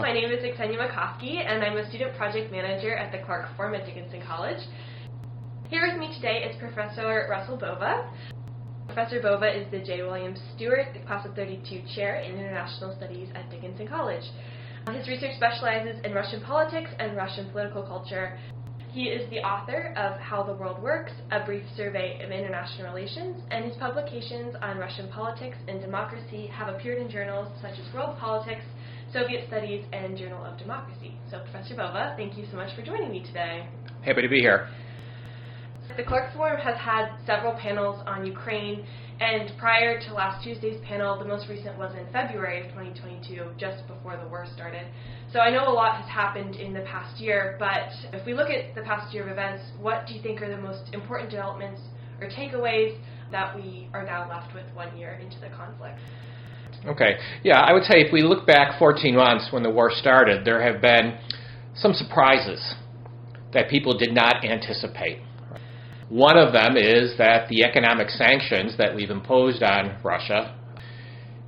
My name is Xenia Makosky, and I'm a student project manager at the Clarke Forum at Dickinson College. Here with me today is Professor Russell Bova. Professor Bova is the J. William Stuart Class of 32 Chair in International Studies at Dickinson College. Uh, his research specializes in Russian politics and Russian political culture. He is the author of How the World Works, A Brief Survey of International Relations, and his publications on Russian politics and democracy have appeared in journals such as World Politics, Soviet Studies, and Journal of Democracy. So, Professor Bova, thank you so much for joining me today. Happy to be here. The Clarke Forum has had several panels on Ukraine, and prior to last Tuesday's panel, the most recent was in February of 2022, just before the war started. So I know a lot has happened in the past year, but if we look at the past year of events, what do you think are the most important developments or takeaways that we are now left with one year into the conflict? Okay. Yeah, I would say if we look back 14 months when the war started, there have been some surprises that people did not anticipate. One of them is that the economic sanctions that we've imposed on Russia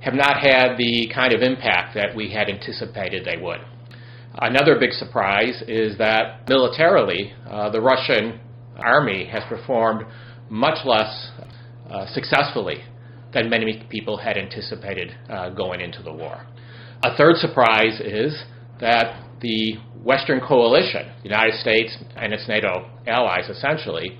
have not had the kind of impact that we had anticipated they would. Another big surprise is that militarily, uh, the Russian army has performed much less uh, successfully than many people had anticipated uh, going into the war. A third surprise is that the Western coalition, the United States and its NATO allies essentially,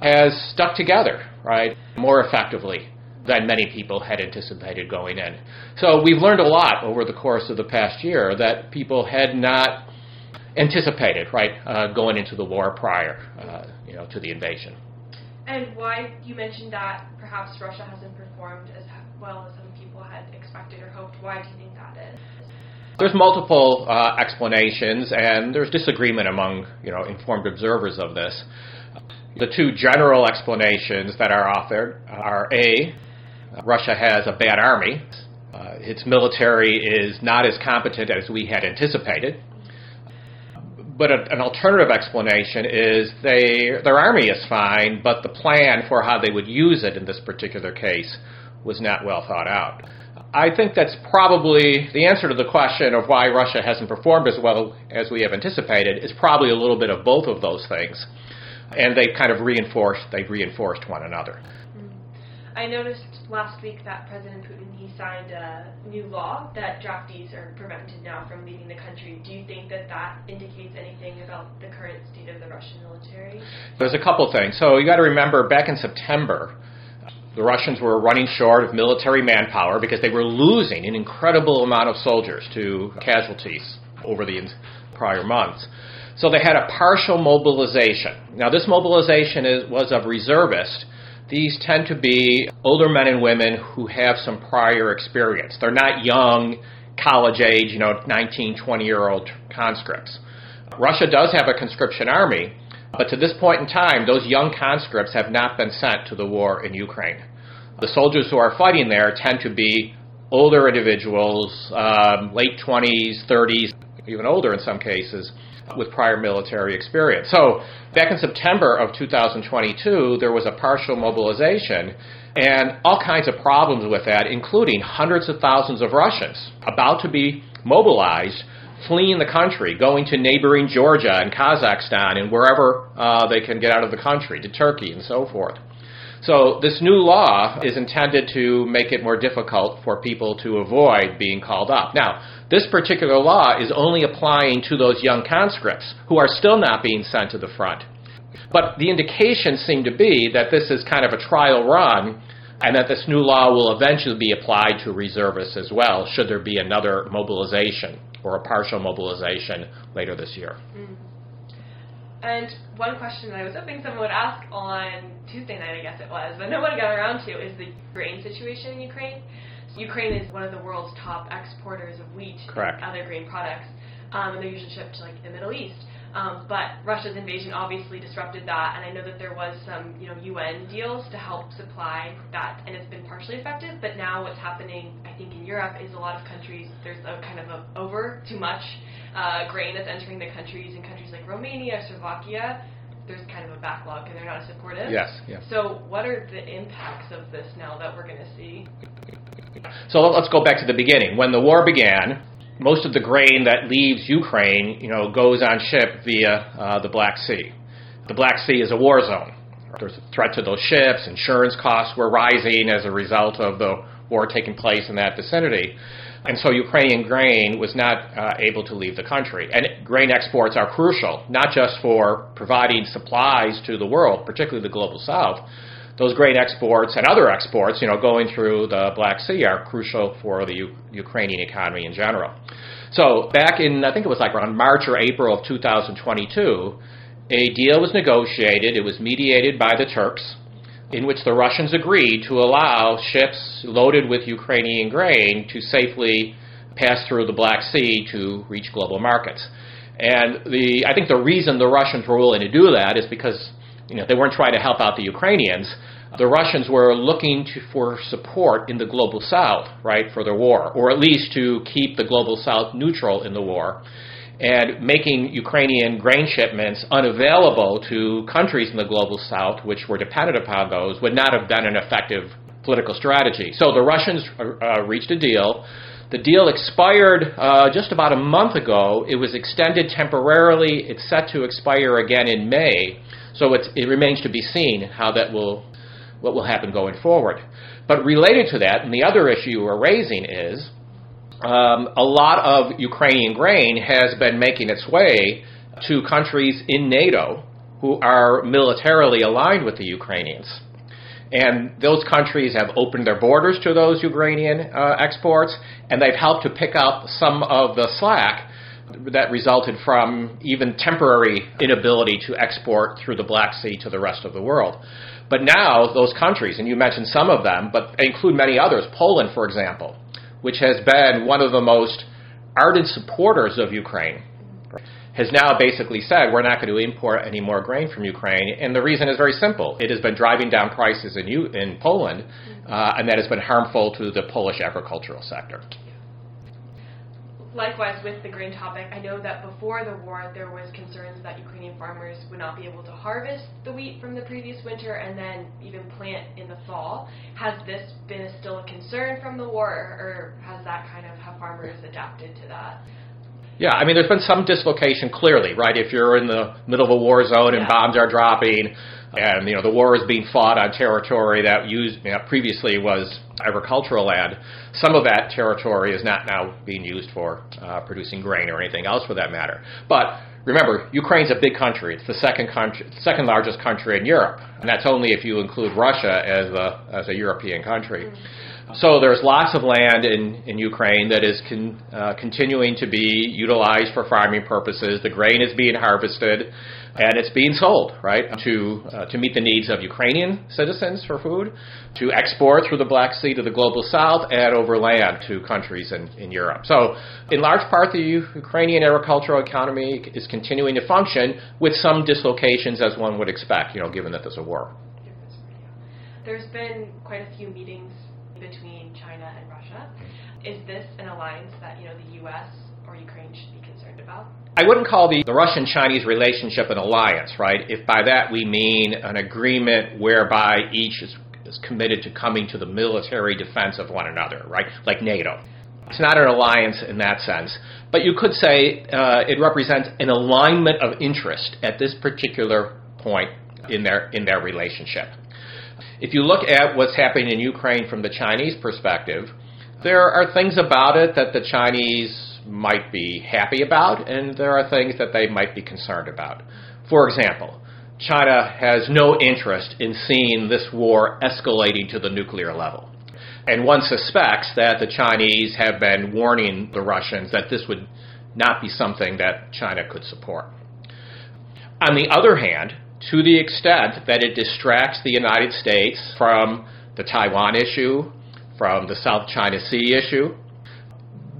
has stuck together, right, more effectively than many people had anticipated going in. So we've learned a lot over the course of the past year that people had not anticipated, right, uh, going into the war prior, uh, you know, to the invasion. And why you mentioned that perhaps Russia hasn't performed as well as some people had expected or hoped. Why do you think that is? There's multiple uh, explanations, and there's disagreement among you know informed observers of this. The two general explanations that are offered are A, Russia has a bad army. Uh, its military is not as competent as we had anticipated. But a, an alternative explanation is they, their army is fine, but the plan for how they would use it in this particular case was not well thought out. I think that's probably the answer to the question of why Russia hasn't performed as well as we have anticipated is probably a little bit of both of those things and they've kind of reinforced they've reinforced one another. Mm. I noticed last week that President Putin he signed a new law that draftees are prevented now from leaving the country. Do you think that that indicates anything about the current state of the Russian military? There's a couple things. So you got to remember back in September. The Russians were running short of military manpower because they were losing an incredible amount of soldiers to casualties over the prior months. So they had a partial mobilization. Now, this mobilization is, was of reservists. These tend to be older men and women who have some prior experience. They're not young, college age, you know, 19, 20 year old conscripts. Russia does have a conscription army, but to this point in time, those young conscripts have not been sent to the war in Ukraine. The soldiers who are fighting there tend to be older individuals, um, late 20s, 30s, even older in some cases, with prior military experience. So, back in September of 2022, there was a partial mobilization and all kinds of problems with that, including hundreds of thousands of Russians about to be mobilized, fleeing the country, going to neighboring Georgia and Kazakhstan and wherever uh, they can get out of the country, to Turkey and so forth. So this new law is intended to make it more difficult for people to avoid being called up. Now, this particular law is only applying to those young conscripts who are still not being sent to the front. But the indications seem to be that this is kind of a trial run and that this new law will eventually be applied to reservists as well, should there be another mobilization or a partial mobilization later this year. Mm. And one question that I was hoping someone would ask on Tuesday night, I guess it was, but no one got around to, is the grain situation in Ukraine. Ukraine is one of the world's top exporters of wheat Correct. and other grain products, um, and they're usually shipped to like the Middle East. Um, but Russia's invasion obviously disrupted that, and I know that there was some, you know, UN deals to help supply that, and it's been partially effective. But now what's happening, I think, in Europe is a lot of countries there's a kind of a over too much uh, grain that's entering the countries in countries like Romania, Slovakia, there's kind of a backlog and they're not as supportive. Yes, yes. So, what are the impacts of this now that we're going to see? So let's go back to the beginning. When the war began, most of the grain that leaves Ukraine, you know, goes on ship via uh, the Black Sea. The Black Sea is a war zone. There's a threat to those ships. Insurance costs were rising as a result of the war taking place in that vicinity. And so Ukrainian grain was not uh, able to leave the country. And grain exports are crucial, not just for providing supplies to the world, particularly the global south. Those grain exports and other exports, you know, going through the Black Sea are crucial for the U- Ukrainian economy in general. So back in, I think it was like around March or April of 2022, a deal was negotiated. It was mediated by the Turks in which the Russians agreed to allow ships loaded with Ukrainian grain to safely pass through the Black Sea to reach global markets. And the, I think the reason the Russians were willing to do that is because you know, they weren't trying to help out the Ukrainians. The Russians were looking to, for support in the global south, right, for their war, or at least to keep the global south neutral in the war and making Ukrainian grain shipments unavailable to countries in the global south, which were dependent upon those, would not have been an effective political strategy. So the Russians uh, reached a deal. The deal expired uh, just about a month ago. It was extended temporarily. It's set to expire again in May. So it remains to be seen how that will, what will happen going forward. But related to that, and the other issue you are raising is um, a lot of Ukrainian grain has been making its way to countries in NATO who are militarily aligned with the Ukrainians. And those countries have opened their borders to those Ukrainian uh, exports, and they've helped to pick up some of the slack that resulted from even temporary inability to export through the Black Sea to the rest of the world. But now, those countries, and you mentioned some of them, but include many others, Poland, for example, which has been one of the most ardent supporters of Ukraine, has now basically said we're not going to import any more grain from Ukraine. And the reason is very simple it has been driving down prices in, U- in Poland, uh, and that has been harmful to the Polish agricultural sector likewise with the grain topic, I know that before the war there was concerns that Ukrainian farmers would not be able to harvest the wheat from the previous winter and then even plant in the fall. Has this been a, still a concern from the war, or has that kind of have farmers adapted to that? Yeah, I mean, there's been some dislocation clearly, right? If you're in the middle of a war zone and yeah. bombs are dropping, and you know the war is being fought on territory that used you know, previously was agricultural land. Some of that territory is not now being used for uh, producing grain or anything else for that matter. But remember, Ukraine's a big country. It's the second country, second largest country in Europe, and that's only if you include Russia as a as a European country. So there's lots of land in, in Ukraine that is con, uh, continuing to be utilized for farming purposes. The grain is being harvested and it's being sold, right, to, uh, to meet the needs of Ukrainian citizens for food, to export through the Black Sea to the global south, and over land to countries in, in Europe. So, in large part, the Ukrainian agricultural economy is continuing to function with some dislocations, as one would expect, you know, given that there's a war. There's been quite a few meetings between China and Russia. Is this an alliance that, you know, the U.S. or Ukraine should be concerned about? I wouldn't call the, the Russian Chinese relationship an alliance, right? If by that we mean an agreement whereby each is, is committed to coming to the military defense of one another, right? Like NATO. It's not an alliance in that sense. But you could say uh, it represents an alignment of interest at this particular point in their, in their relationship. If you look at what's happening in Ukraine from the Chinese perspective, there are things about it that the Chinese might be happy about, and there are things that they might be concerned about. For example, China has no interest in seeing this war escalating to the nuclear level. And one suspects that the Chinese have been warning the Russians that this would not be something that China could support. On the other hand, to the extent that it distracts the United States from the Taiwan issue, from the South China Sea issue,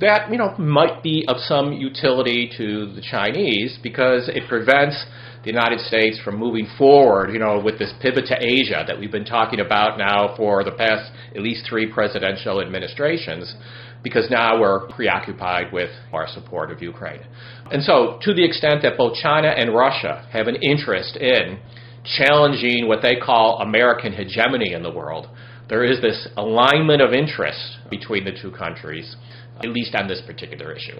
that you know might be of some utility to the Chinese because it prevents the United States from moving forward, you know, with this pivot to Asia that we've been talking about now for the past at least three presidential administrations, because now we're preoccupied with our support of Ukraine. And so, to the extent that both China and Russia have an interest in challenging what they call American hegemony in the world, there is this alignment of interest between the two countries at least on this particular issue.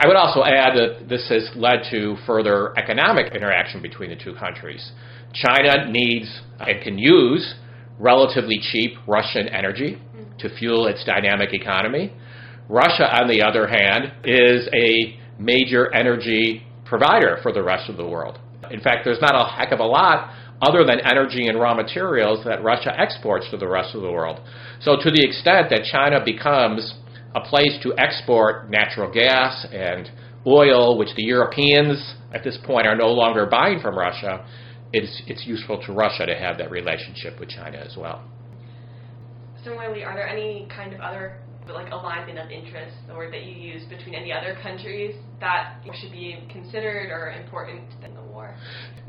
I would also add that this has led to further economic interaction between the two countries. China needs and can use relatively cheap Russian energy to fuel its dynamic economy. Russia, on the other hand, is a major energy provider for the rest of the world. In fact, there's not a heck of a lot other than energy and raw materials that Russia exports to the rest of the world. So, to the extent that China becomes a place to export natural gas and oil, which the Europeans at this point are no longer buying from Russia, it's, it's useful to Russia to have that relationship with China as well. Similarly, are there any kind of other like alignment of interests, the word that you use, between any other countries that should be considered or important in the war?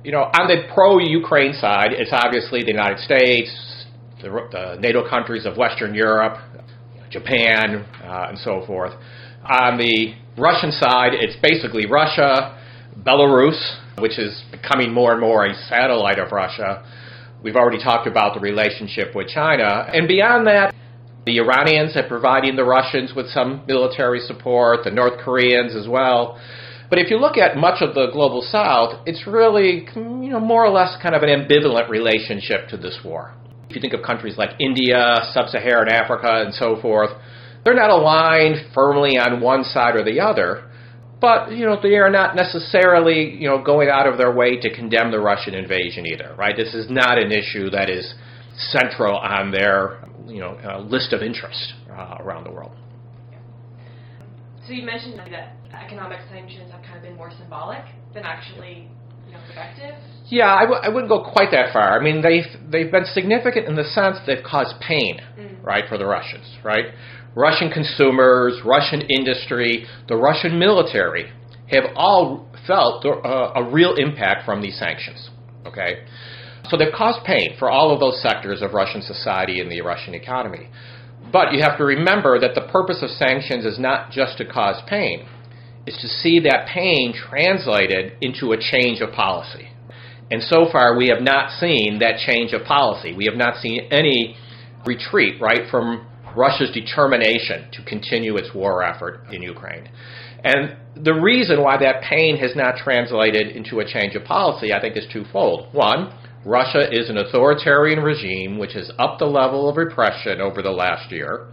You know, on the pro-Ukraine side, it's obviously the United States, the, the NATO countries of Western Europe, Japan, uh, and so forth. On the Russian side, it's basically Russia, Belarus, which is becoming more and more a satellite of Russia. We've already talked about the relationship with China. And beyond that, the Iranians are providing the Russians with some military support, the North Koreans as well. But if you look at much of the global south, it's really, you know, more or less kind of an ambivalent relationship to this war. If you think of countries like India, Sub Saharan Africa, and so forth, they're not aligned firmly on one side or the other, but you know they are not necessarily you know going out of their way to condemn the Russian invasion either, right? This is not an issue that is central on their you know uh, list of interest uh, around the world. So you mentioned that economic sanctions have kind of been more symbolic than actually effective. Yeah, I w- I wouldn't go quite that far. I mean, they've they've been significant in the sense they've caused pain, mm. right, for the Russians, right? Russian consumers, Russian industry, the Russian military have all felt uh, a real impact from these sanctions. Okay, so they've caused pain for all of those sectors of Russian society and the Russian economy. But you have to remember that the purpose of sanctions is not just to cause pain; is to see that pain translated into a change of policy. And so far, we have not seen that change of policy. We have not seen any retreat, right, from Russia's determination to continue its war effort in Ukraine. And the reason why that pain has not translated into a change of policy, I think, is twofold. One, Russia is an authoritarian regime which has upped the level of repression over the last year.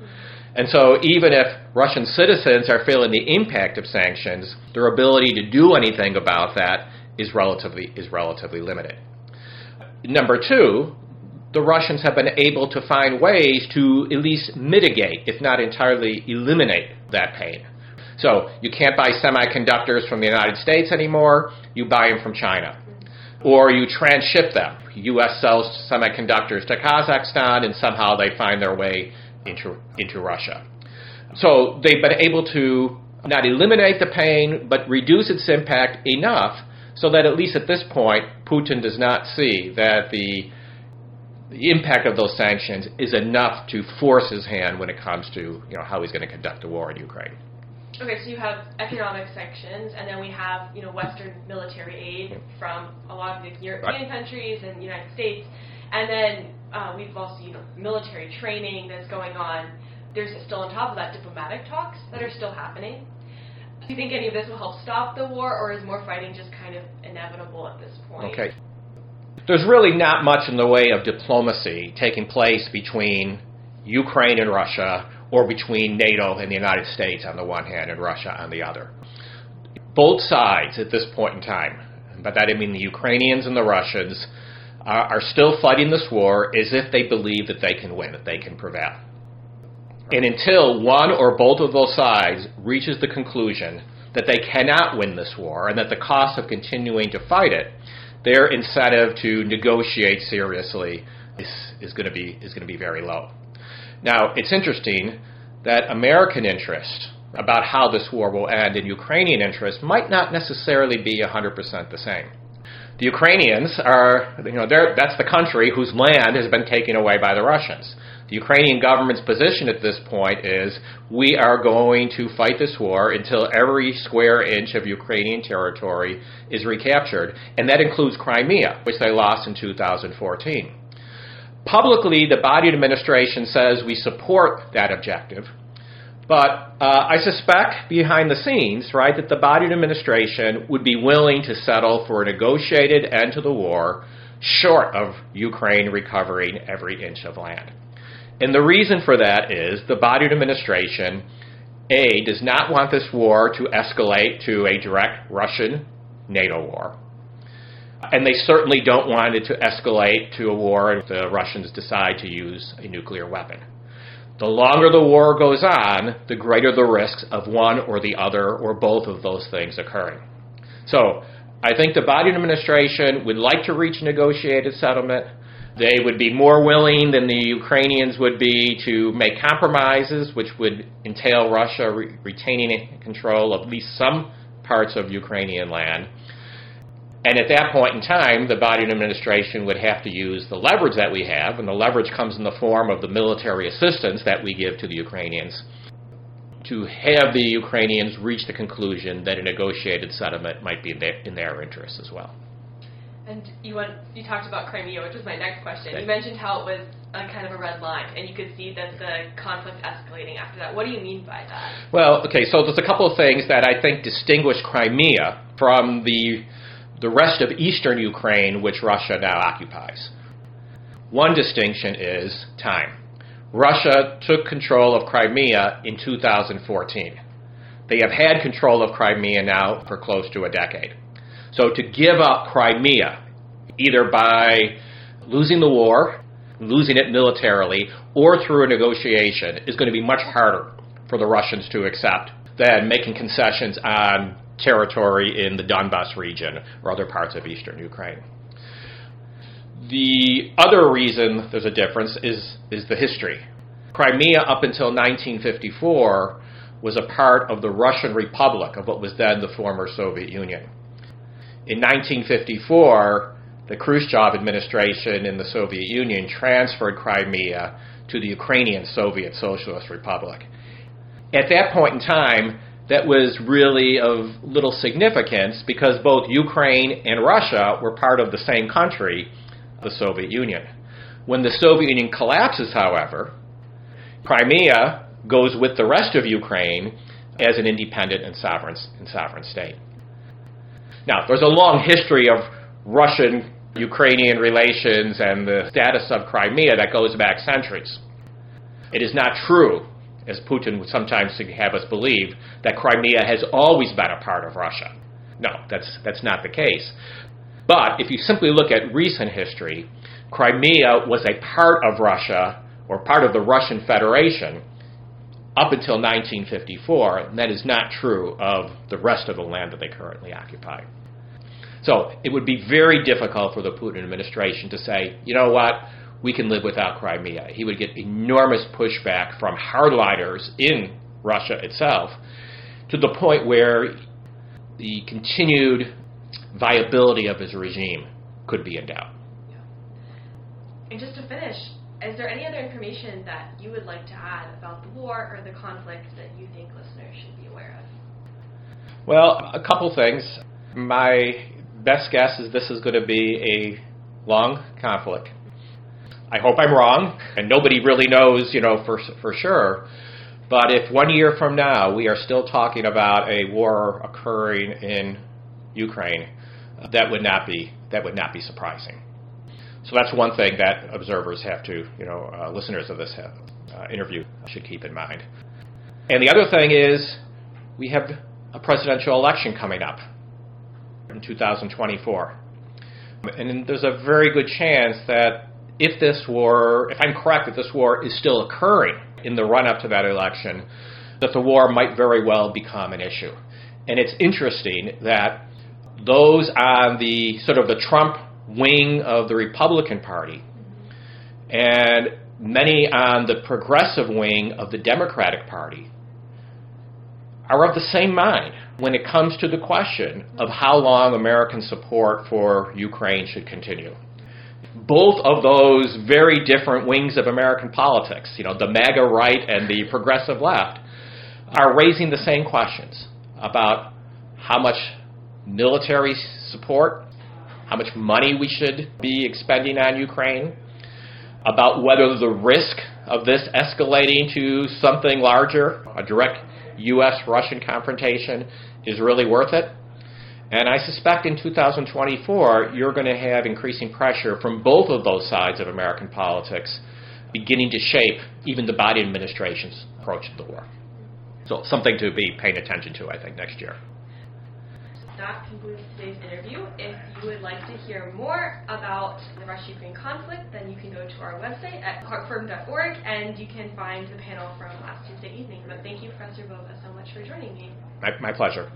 And so, even if Russian citizens are feeling the impact of sanctions, their ability to do anything about that is relatively, is relatively limited. Number two, the Russians have been able to find ways to at least mitigate, if not entirely eliminate, that pain. So you can't buy semiconductors from the United States anymore, you buy them from China. Or you transship them. U.S. sells semiconductors to Kazakhstan and somehow they find their way into, into Russia. So they've been able to not eliminate the pain, but reduce its impact enough so that at least at this point, Putin does not see that the the impact of those sanctions is enough to force his hand when it comes to you know how he's going to conduct a war in Ukraine. Okay, so you have economic sanctions, and then we have you know Western military aid from a lot of the European right. countries and the United States, and then uh, we've also you know military training that's going on. There's still on top of that diplomatic talks that are still happening. Do you think any of this will help stop the war, or is more fighting just kind of inevitable at this point? Okay there's really not much in the way of diplomacy taking place between Ukraine and Russia or between NATO and the United States on the one hand and Russia on the other. Both sides at this point in time, but that I mean the Ukrainians and the Russians, are, still fighting this war as if they believe that they can win, that they can prevail. And until one or both of those sides reaches the conclusion that they cannot win this war and that the cost of continuing to fight it their incentive to negotiate seriously is, is going to be is going to be very low. Now, it's interesting that American interest about how this war will end and Ukrainian interest might not necessarily be 100% the same. The Ukrainians are, you know, that's the country whose land has been taken away by the Russians. The Ukrainian government's position at this point is we are going to fight this war until every square inch of Ukrainian territory is recaptured, and that includes Crimea, which they lost in 2014. Publicly, the Biden administration says we support that objective, But uh, I suspect behind the scenes, right, that the Biden administration would be willing to settle for a negotiated end to the war short of Ukraine recovering every inch of land. And the reason for that is the Biden administration, A, does not want this war to escalate to a direct Russian NATO war. And they certainly don't want it to escalate to a war if the Russians decide to use a nuclear weapon. The longer the war goes on, the greater the risks of one or the other or both of those things occurring. So, I think the Biden administration would like to reach negotiated settlement. They would be more willing than the Ukrainians would be to make compromises, which would entail Russia re- retaining control of at least some parts of Ukrainian land. And at that point in time, the Biden administration would have to use the leverage that we have, and the leverage comes in the form of the military assistance that we give to the Ukrainians, to have the Ukrainians reach the conclusion that a negotiated settlement might be in their, in their interest as well. And you went, you talked about Crimea, which was my next question. You mentioned how it was a kind of a red line, and you could see that the conflict escalating after that. What do you mean by that? Well, okay, so there's a couple of things that I think distinguish Crimea from the the rest of eastern Ukraine, which Russia now occupies. One distinction is time. Russia took control of Crimea in 2014. They have had control of Crimea now for close to a decade. So to give up Crimea, either by losing the war, losing it militarily, or through a negotiation, is going to be much harder for the Russians to accept than making concessions on territory in the Donbas region or other parts of eastern Ukraine. The other reason there's a difference is, is the history. Crimea, up until 1954, was a part of the Russian Republic of what was then the former Soviet Union. In 1954, the Khrushchev administration in the Soviet Union transferred Crimea to the Ukrainian Soviet Socialist Republic. At that point in time, that was really of little significance because both Ukraine and Russia were part of the same country, the Soviet Union. When the Soviet Union collapses, however, Crimea goes with the rest of Ukraine as an independent and sovereign, and sovereign state. Now, there's a long history of Russian Ukrainian relations and the status of Crimea that goes back centuries. It is not true as Putin would sometimes have us believe, that Crimea has always been a part of Russia. No, that's, that's not the case. But if you simply look at recent history, Crimea was a part of Russia or part of the Russian Federation up until 1954, and that is not true of the rest of the land that they currently occupy. So it would be very difficult for the Putin administration to say, you know what, we can live without Crimea. He would get enormous pushback from hardliners in Russia itself to the point where the continued viability of his regime could be in doubt. And just to finish, is there any other information that you would like to add about the war or the conflict that you think listeners should be aware of? Well, a couple things. My best guess is this is going to be a long conflict. I hope I'm wrong, and nobody really knows, you know, for for sure. But if one year from now we are still talking about a war occurring in Ukraine, that would not be that would not be surprising. So that's one thing that observers have to, you know, uh, listeners of this have, uh, interview should keep in mind. And the other thing is, we have a presidential election coming up in 2024, and there's a very good chance that if this war, if I'm correct, that this war is still occurring in the run up to that election, that the war might very well become an issue. And it's interesting that those on the sort of the Trump wing of the Republican Party and many on the progressive wing of the Democratic Party are of the same mind when it comes to the question of how long American support for Ukraine should continue both of those very different wings of American politics, you know, the MAGA right and the progressive left, are raising the same questions about how much military support, how much money we should be expending on Ukraine, about whether the risk of this escalating to something larger, a direct U.S. Russian confrontation, is really worth it. And I suspect in 2024, you're going to have increasing pressure from both of those sides of American politics beginning to shape even the Biden administration's approach to the war. So, something to be paying attention to, I think, next year. That concludes today's interview. If you would like to hear more about the Russia Ukraine conflict, then you can go to our website at clarkeforum.org and you can find the panel from last Tuesday evening. But thank you, Professor Bova, so much for joining me. My, my pleasure.